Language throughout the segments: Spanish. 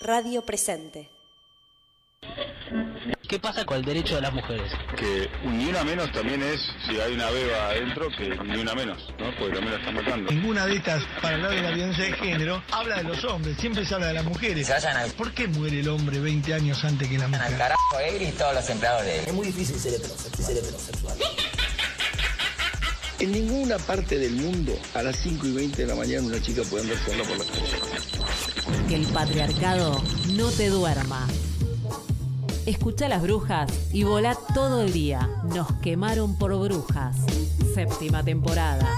Radio Presente. ¿Qué pasa con el derecho de las mujeres? Que ni una menos también es, si hay una beba adentro, que ni una menos, ¿no? Porque también la están matando. Ninguna de estas, para hablar de la violencia de género, habla de los hombres, siempre se habla de las mujeres. Se vayan al, ¿Por qué muere el hombre 20 años antes que la al mujer? carajo él y todos los empleados de él. Es muy difícil ser heterosexual. Ser heterosexual. En ninguna parte del mundo a las 5 y 20 de la mañana una chica puede andar sola por la calle. Que el patriarcado no te duerma. Escucha las brujas y volá todo el día. Nos quemaron por brujas. Séptima temporada.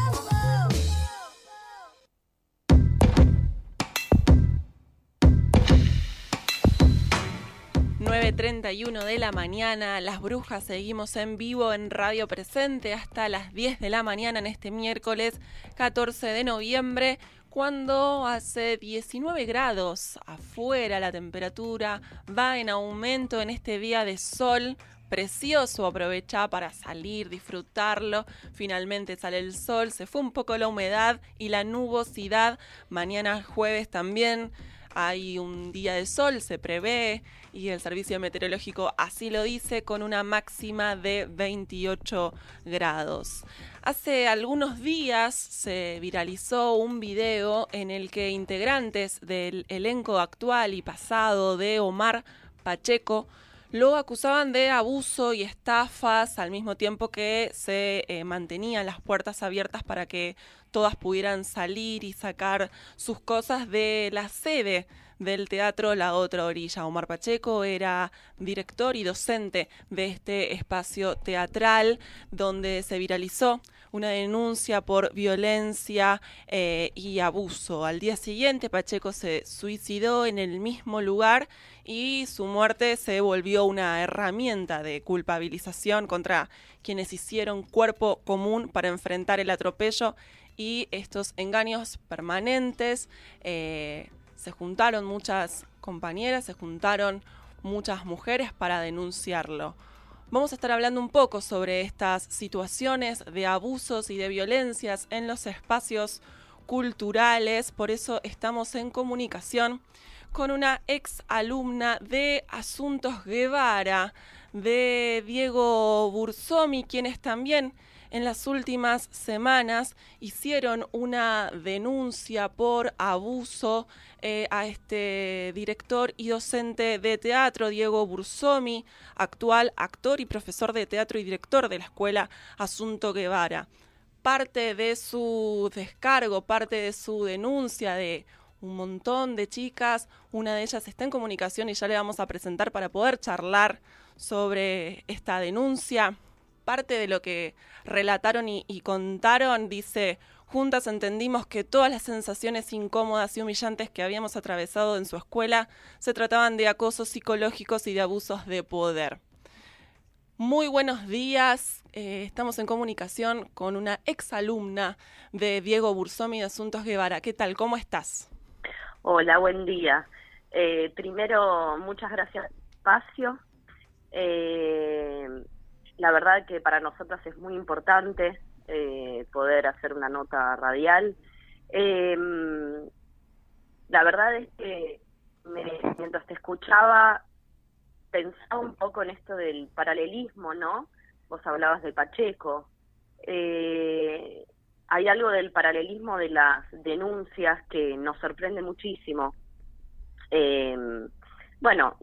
...9.31 de la mañana, las brujas seguimos en vivo en Radio Presente hasta las 10 de la mañana en este miércoles 14 de noviembre, cuando hace 19 grados afuera la temperatura, va en aumento en este día de sol, precioso, aprovecha para salir, disfrutarlo. Finalmente sale el sol, se fue un poco la humedad y la nubosidad. Mañana jueves también hay un día de sol, se prevé, y el servicio meteorológico así lo dice, con una máxima de 28 grados. Hace algunos días se viralizó un video en el que integrantes del elenco actual y pasado de Omar Pacheco lo acusaban de abuso y estafas al mismo tiempo que se eh, mantenían las puertas abiertas para que todas pudieran salir y sacar sus cosas de la sede del teatro La Otra Orilla. Omar Pacheco era director y docente de este espacio teatral donde se viralizó una denuncia por violencia eh, y abuso. Al día siguiente Pacheco se suicidó en el mismo lugar y su muerte se volvió una herramienta de culpabilización contra quienes hicieron cuerpo común para enfrentar el atropello y estos engaños permanentes. Eh, se juntaron muchas compañeras, se juntaron muchas mujeres para denunciarlo. Vamos a estar hablando un poco sobre estas situaciones de abusos y de violencias en los espacios culturales, por eso estamos en comunicación con una ex alumna de Asuntos Guevara, de Diego Bursomi, quienes también en las últimas semanas hicieron una denuncia por abuso eh, a este director y docente de teatro, Diego Bursomi, actual actor y profesor de teatro y director de la escuela Asunto Guevara. Parte de su descargo, parte de su denuncia de un montón de chicas, una de ellas está en comunicación y ya le vamos a presentar para poder charlar sobre esta denuncia parte de lo que relataron y, contaron, dice, juntas entendimos que todas las sensaciones incómodas y humillantes que habíamos atravesado en su escuela se trataban de acosos psicológicos y de abusos de poder. Muy buenos días, eh, estamos en comunicación con una exalumna de Diego Bursomi de Asuntos Guevara. ¿Qué tal? ¿Cómo estás? Hola, buen día. Eh, primero, muchas gracias espacio. Eh, la verdad que para nosotras es muy importante eh, poder hacer una nota radial. Eh, la verdad es que me, mientras te escuchaba pensaba un poco en esto del paralelismo, ¿no? Vos hablabas de Pacheco. Eh, hay algo del paralelismo de las denuncias que nos sorprende muchísimo. bueno,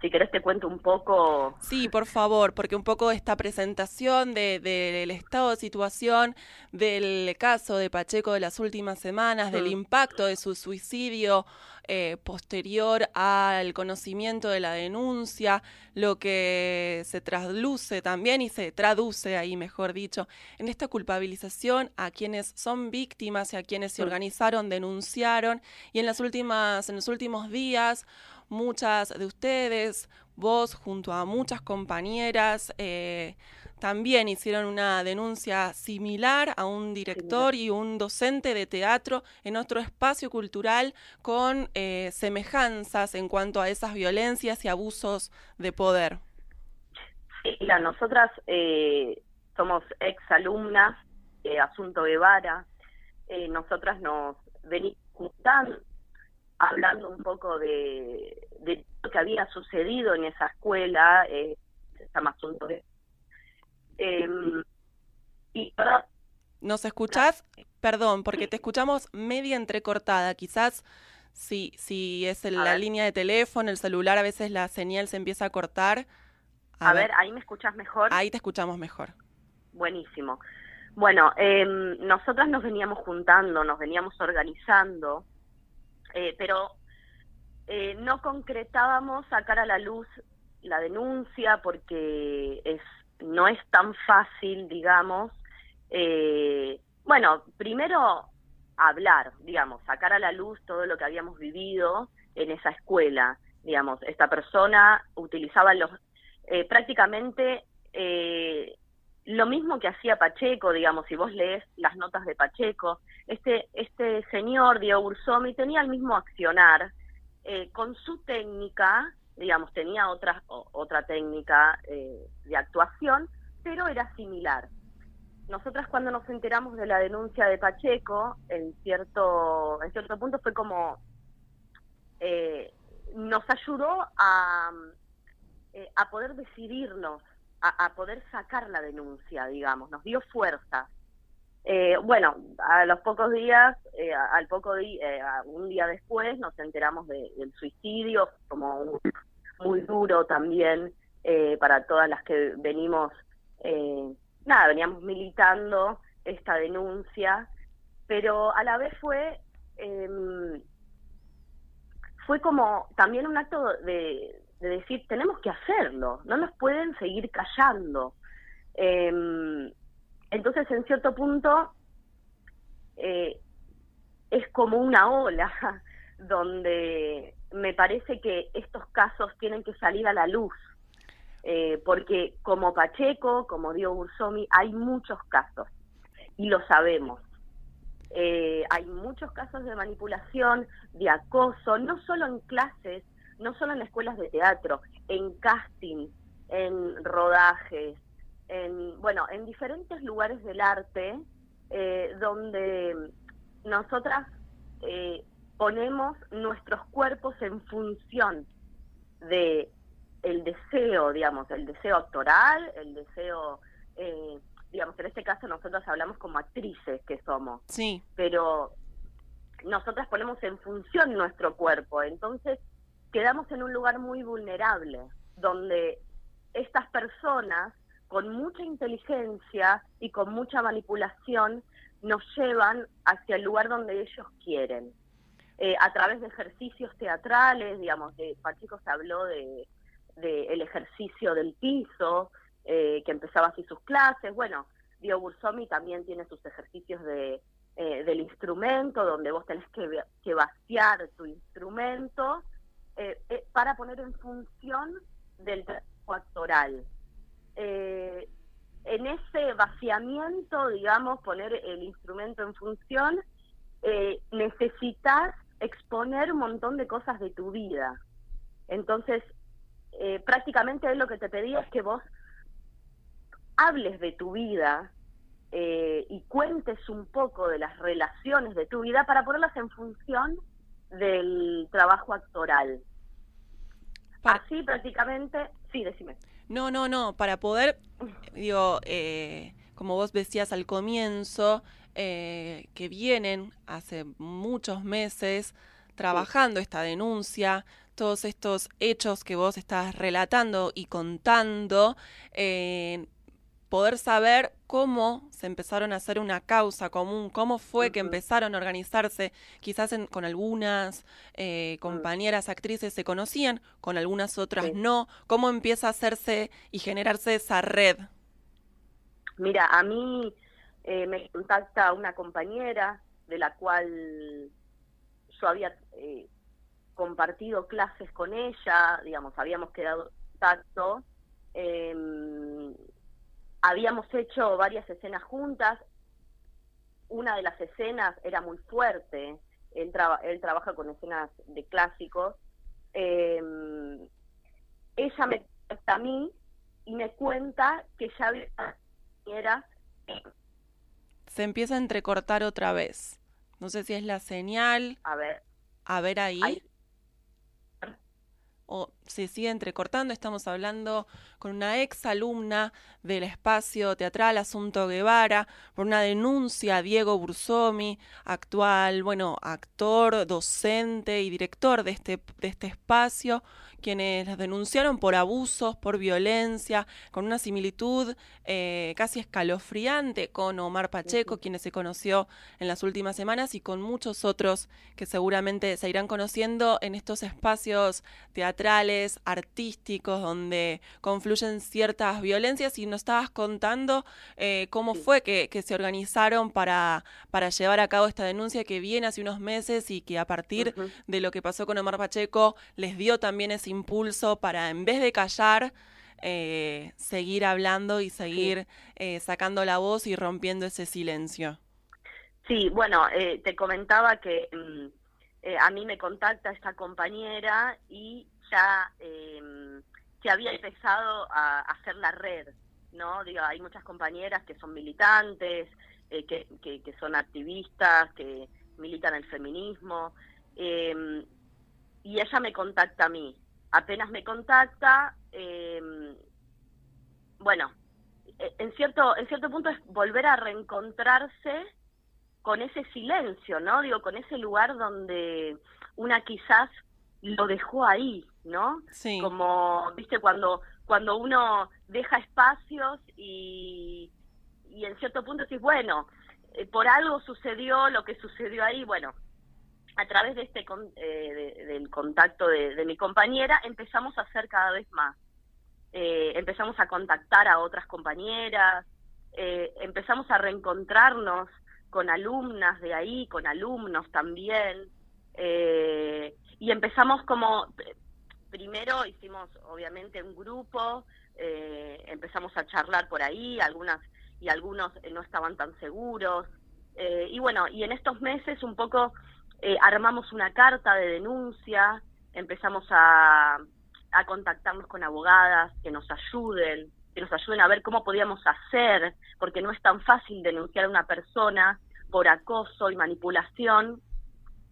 si querés te cuento un poco. Sí, por favor, porque un poco esta presentación del de, estado de situación del caso de Pacheco de las últimas semanas, mm. del impacto de su suicidio eh, posterior al conocimiento de la denuncia, lo que se trasluce también y se traduce ahí, mejor dicho, en esta culpabilización a quienes son víctimas y a quienes se organizaron, denunciaron y en las últimas, en los últimos días muchas de ustedes, vos junto a muchas compañeras, eh, también hicieron una denuncia similar a un director y un docente de teatro en otro espacio cultural con eh, semejanzas en cuanto a esas violencias y abusos de poder. Mira, nosotras eh, somos ex alumnas de Asunto Guevara, nosotras nos venimos juntando hablando un poco de, de lo que había sucedido en esa escuela, eh, se llama Asunto de... em, y ahora ¿Nos escuchás? Perdón, porque te escuchamos media entrecortada. Quizás si, si es la ver. línea de teléfono, el celular, a veces la señal se empieza a cortar. A, ver, ahí me escuchas mejor. Ahí te escuchamos mejor. Buenísimo. Bueno, em, nosotras nos veníamos juntando, nos veníamos organizando, eh, pero eh, no concretábamos sacar a la luz la denuncia porque es no es tan fácil, digamos. eh, bueno, primero hablar, digamos, sacar a la luz todo lo que habíamos vivido en esa escuela. Digamos, esta persona utilizaba los eh, prácticamente eh, lo mismo que hacía Pacheco, digamos, si vos lees las notas de Pacheco, este, este señor, Diego Ursomi, tenía el mismo accionar, eh, con su técnica, digamos, tenía otra, otra técnica eh, de actuación, pero era similar. Nosotras cuando nos enteramos de la denuncia de Pacheco, en cierto, en cierto punto fue como, eh, nos ayudó a, eh, a poder decidirnos, a, a poder sacar la denuncia, digamos, nos dio fuerza. Eh, bueno, a los pocos días, eh, al poco eh, un día después, nos enteramos de- del suicidio, como un- muy duro también eh, para todas las que venimos, eh, nada, veníamos militando esta denuncia, pero a la vez fue em, fue como también un acto de, de decir, tenemos que hacerlo, no nos pueden seguir callando. Em, entonces, en cierto punto, eh, es como una ola donde me parece que estos casos tienen que salir a la luz. Eh, porque como Pacheco, como Dio Ursomi, hay muchos casos y lo sabemos. Eh, hay muchos casos de manipulación, de acoso, no solo en clases, no solo en escuelas de teatro, en casting, en rodajes, en bueno, en diferentes lugares del arte eh, donde nosotras eh, ponemos nuestros cuerpos en función de el deseo, digamos, el deseo actoral, el deseo, eh, digamos, en este caso nosotros hablamos como actrices que somos, Sí, pero nosotras ponemos en función nuestro cuerpo, entonces quedamos en un lugar muy vulnerable, donde estas personas con mucha inteligencia y con mucha manipulación nos llevan hacia el lugar donde ellos quieren. Eh, a través de ejercicios teatrales, digamos, de Pacheco se habló de, el ejercicio del piso, eh, que empezaba así sus clases. Bueno, Dio Bursomi también tiene sus ejercicios de, eh, del instrumento, donde vos tenés que, que vaciar tu instrumento eh, eh, para poner en función del trabajo actoral. Eh, en ese vaciamiento, digamos, poner el instrumento en función, necesitas exponer un montón de cosas de tu vida. Entonces, prácticamente lo que te pedía es que vos hables de tu vida y cuentes un poco de las relaciones de tu vida para ponerlas en función del trabajo actoral. Para- Así prácticamente, sí, decime. No, no, no, para poder, digo, eh, como vos decías al comienzo, eh, que vienen hace muchos meses trabajando esta denuncia, todos estos hechos que vos estás relatando y contando, eh, poder saber cómo se empezaron a hacer una causa común, cómo fue que empezaron a organizarse, quizás en- con algunas eh, compañeras actrices se conocían, con algunas otras Sí. no, cómo empieza a hacerse y generarse esa red. Mira, a mí eh, me contacta una compañera de la cual yo había eh, compartido clases con ella, digamos, habíamos quedado en contacto, eh, habíamos hecho varias escenas juntas, una de las escenas era muy fuerte, él, traba- él trabaja con escenas de clásicos, eh, ella me contacta a mí y me cuenta que ya había compañeras Se empieza a entrecortar otra vez. No sé si es la señal. A ver, a ver ahí. Ahí. O se sigue entrecortando, estamos hablando con una ex alumna del espacio teatral Asunto Guevara por una denuncia a Diego Bursomi, actual, bueno, actor, docente y director de este, de este espacio, quienes las denunciaron por abusos, por violencia, con una similitud eh, casi escalofriante con Omar Pacheco, quienes se conoció en las últimas semanas, y con muchos otros que seguramente se irán conociendo en estos espacios teatrales, artísticos, donde confluyen ciertas violencias. Y nos estabas contando eh, cómo fue que, que, se organizaron para, para llevar a cabo esta denuncia que viene hace unos meses y que a partir uh -huh. de lo que pasó con Omar Pacheco les dio también ese impulso para, en vez de callar, eh, seguir hablando y seguir sí. eh, sacando la voz y rompiendo ese silencio. Sí, bueno, eh, te comentaba que eh, a mí me contacta esta compañera y ya em, se había empezado a, hacer la red, ¿no? Digo, hay muchas compañeras que son militantes, eh, que, que, que, son activistas, que militan el feminismo, eh, y ella me contacta a mí. Apenas me contacta, eh, bueno, e, en cierto, en cierto punto es volver a reencontrarse con ese silencio, ¿no? Digo, con ese lugar donde una quizás lo dejó ahí, ¿no? Sí. Como, viste, cuando, cuando uno deja espacios y, y en cierto punto decís, bueno, eh, por algo sucedió lo que sucedió ahí, bueno, a través de este con, eh, de, del contacto de, mi compañera empezamos a hacer cada vez más. Eh, empezamos a contactar a otras compañeras, eh, empezamos a reencontrarnos con alumnas de ahí, con alumnos también, eh, y empezamos como, primero hicimos obviamente un grupo, empezamos a charlar por ahí, algunas y algunos no estaban tan seguros, y bueno, y en estos meses un poco eh, armamos una carta de denuncia, empezamos a, a contactarnos con abogadas que nos ayuden, que nos ayuden a ver cómo podíamos hacer, porque no es tan fácil denunciar a una persona por acoso y manipulación,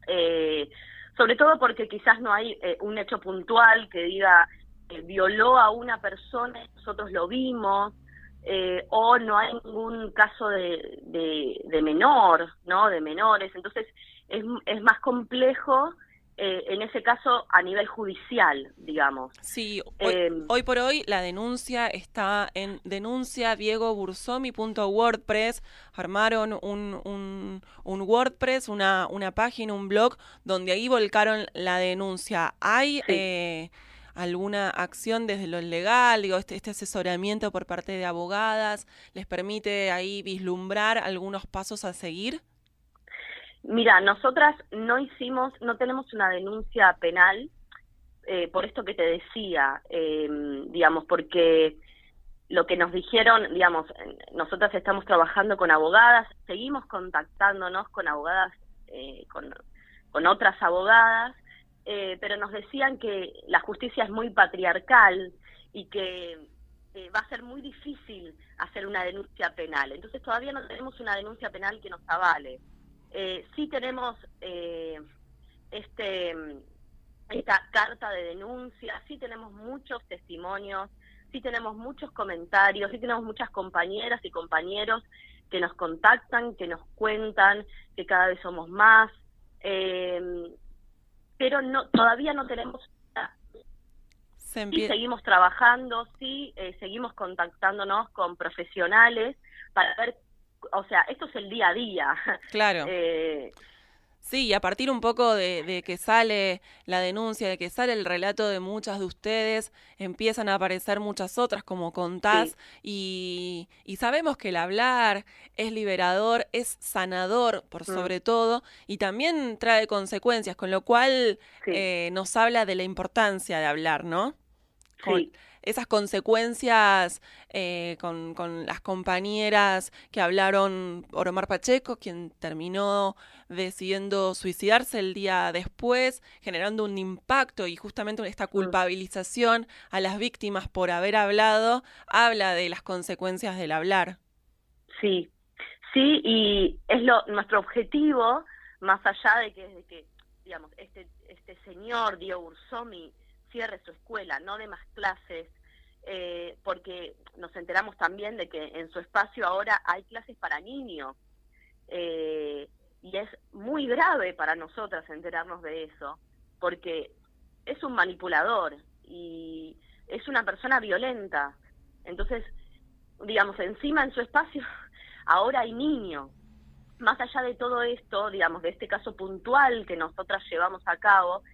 eh, sobre todo porque quizás no hay eh, un hecho puntual que diga eh, violó a una persona nosotros lo vimos, eh, o no hay ningún caso de, de, de menor, ¿no? De menores, entonces es, es más complejo eh, en ese caso a nivel judicial, digamos. Sí, hoy, eh, hoy por hoy la denuncia está en denunciadiegobursomi.wordpress. Armaron un, un, un, WordPress, una, una página, un blog, donde ahí volcaron la denuncia. ¿Hay sí. eh, alguna acción desde lo legal? Digo, este, este asesoramiento por parte de abogadas, ¿les permite ahí vislumbrar algunos pasos a seguir? Mira, nosotras no hicimos, no tenemos una denuncia penal eh, por esto que te decía, eh, digamos, porque lo que nos dijeron, digamos, nosotras estamos trabajando con abogadas, seguimos contactándonos con abogadas, eh, con, con, otras abogadas, eh, pero nos decían que la justicia es muy patriarcal y que va a ser muy difícil hacer una denuncia penal. Entonces todavía no tenemos una denuncia penal que nos avale. Eh, sí tenemos eh, este esta carta de denuncia, sí tenemos muchos testimonios, sí tenemos muchos comentarios, sí tenemos muchas compañeras y compañeros que nos contactan, que nos cuentan que cada vez somos más, eh, pero no todavía no tenemos sí seguimos trabajando, sí eh, seguimos contactándonos con profesionales para ver o sea, esto es el día a día. Claro. Eh, sí, y a partir un poco de, de, que sale la denuncia, de que sale el relato de muchas de ustedes, empiezan a aparecer muchas otras, como contás, sí. y, y, sabemos que el hablar es liberador, es sanador, por mm. sobre todo, y también trae consecuencias, con lo cual sí. eh, nos habla de la importancia de hablar, ¿no? Con, sí esas consecuencias eh, con, con, las compañeras que hablaron por Omar Pacheco, quien terminó decidiendo suicidarse el día después, generando un impacto y justamente esta culpabilización a las víctimas por haber hablado, habla de las consecuencias del hablar. Sí, sí, y es lo nuestro objetivo, más allá de que, de que digamos, este, este señor Diego Ursomi cierre su escuela, no de más clases, eh, porque nos enteramos también de que en su espacio ahora hay clases para niños. Eh, y es muy grave para nosotras enterarnos de eso, porque es un manipulador y es una persona violenta. Entonces, digamos, encima en su espacio ahora hay niños. Más allá de todo esto, digamos, de este caso puntual que nosotras llevamos a cabo,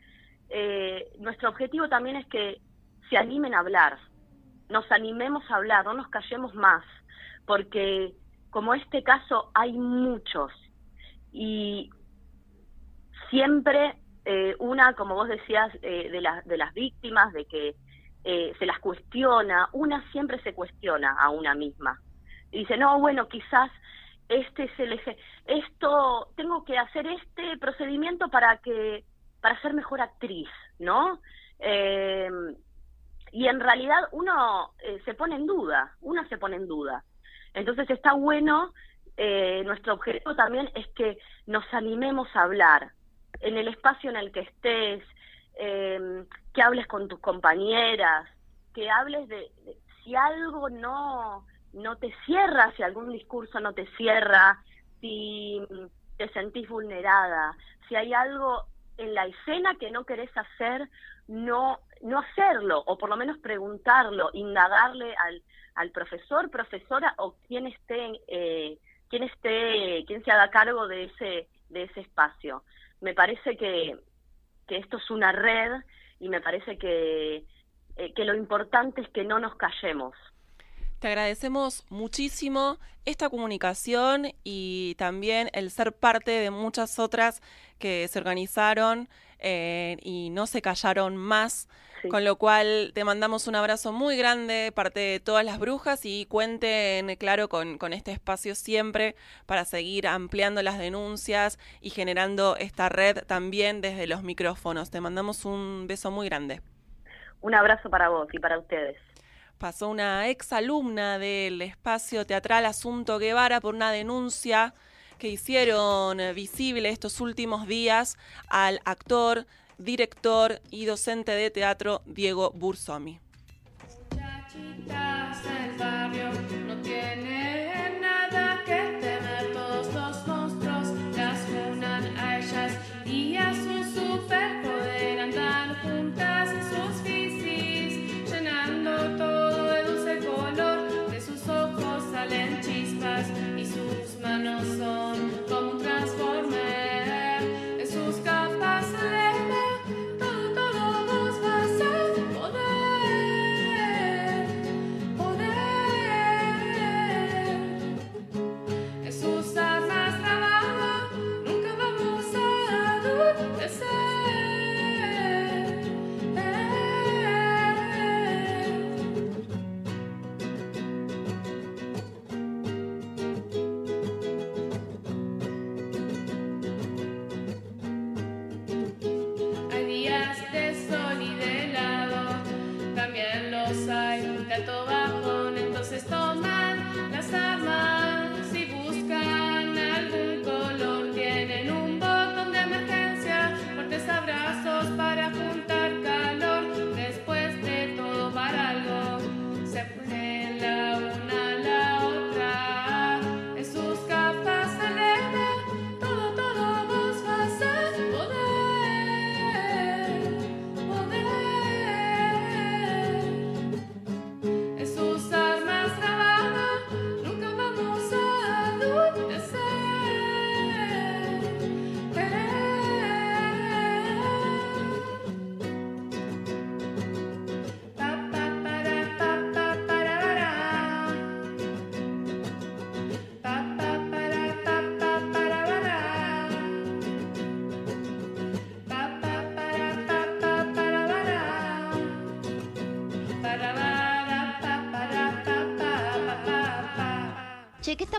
eh, nuestro objetivo también es que se animen a hablar, nos animemos a hablar, no nos callemos más, porque como este caso hay muchos y siempre eh, una, como vos decías, eh, de, las de las víctimas, de que eh, se las cuestiona, una siempre se cuestiona a una misma. Y dice, no, bueno, quizás este es el eje, esto, tengo que hacer este procedimiento para que, para ser mejor actriz, ¿no? y en realidad uno se pone en duda, una se pone en duda. Entonces está bueno, nuestro objetivo también es que nos animemos a hablar, en el espacio en el que estés, eh, que hables con tus compañeras, que hables de, si algo no, no te cierra, si algún discurso no te cierra, si te sentís vulnerada, si hay algo en la escena que no querés hacer, no, no hacerlo, o por lo menos preguntarlo, indagarle al, al profesor, profesora o quien esté, eh, quien esté, quien se haga cargo de ese, de ese espacio me parece que, esto es una red y me parece que, eh, que lo importante es que no nos callemos. Te agradecemos muchísimo esta comunicación y también el ser parte de muchas otras que se organizaron eh, y no se callaron más. Con lo cual te mandamos un abrazo muy grande, parte de todas las brujas, y cuenten, claro, con, con este espacio siempre para seguir ampliando las denuncias y generando esta red también desde los micrófonos. Te mandamos un beso muy grande. Un abrazo para vos y para ustedes pasó una ex alumna del espacio teatral Asunto Guevara por una denuncia que hicieron visible estos últimos días al actor, director y docente de teatro Diego Bursomi. ¿qué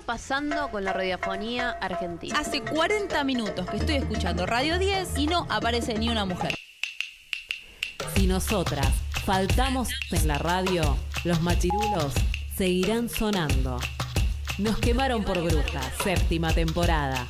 está pasando con la radiofonía argentina? Hace 40 minutos que estoy escuchando Radio 10 y no aparece ni una mujer. Si nosotras faltamos en la radio, los machirulos seguirán sonando. Nos quemaron por brujas, séptima temporada.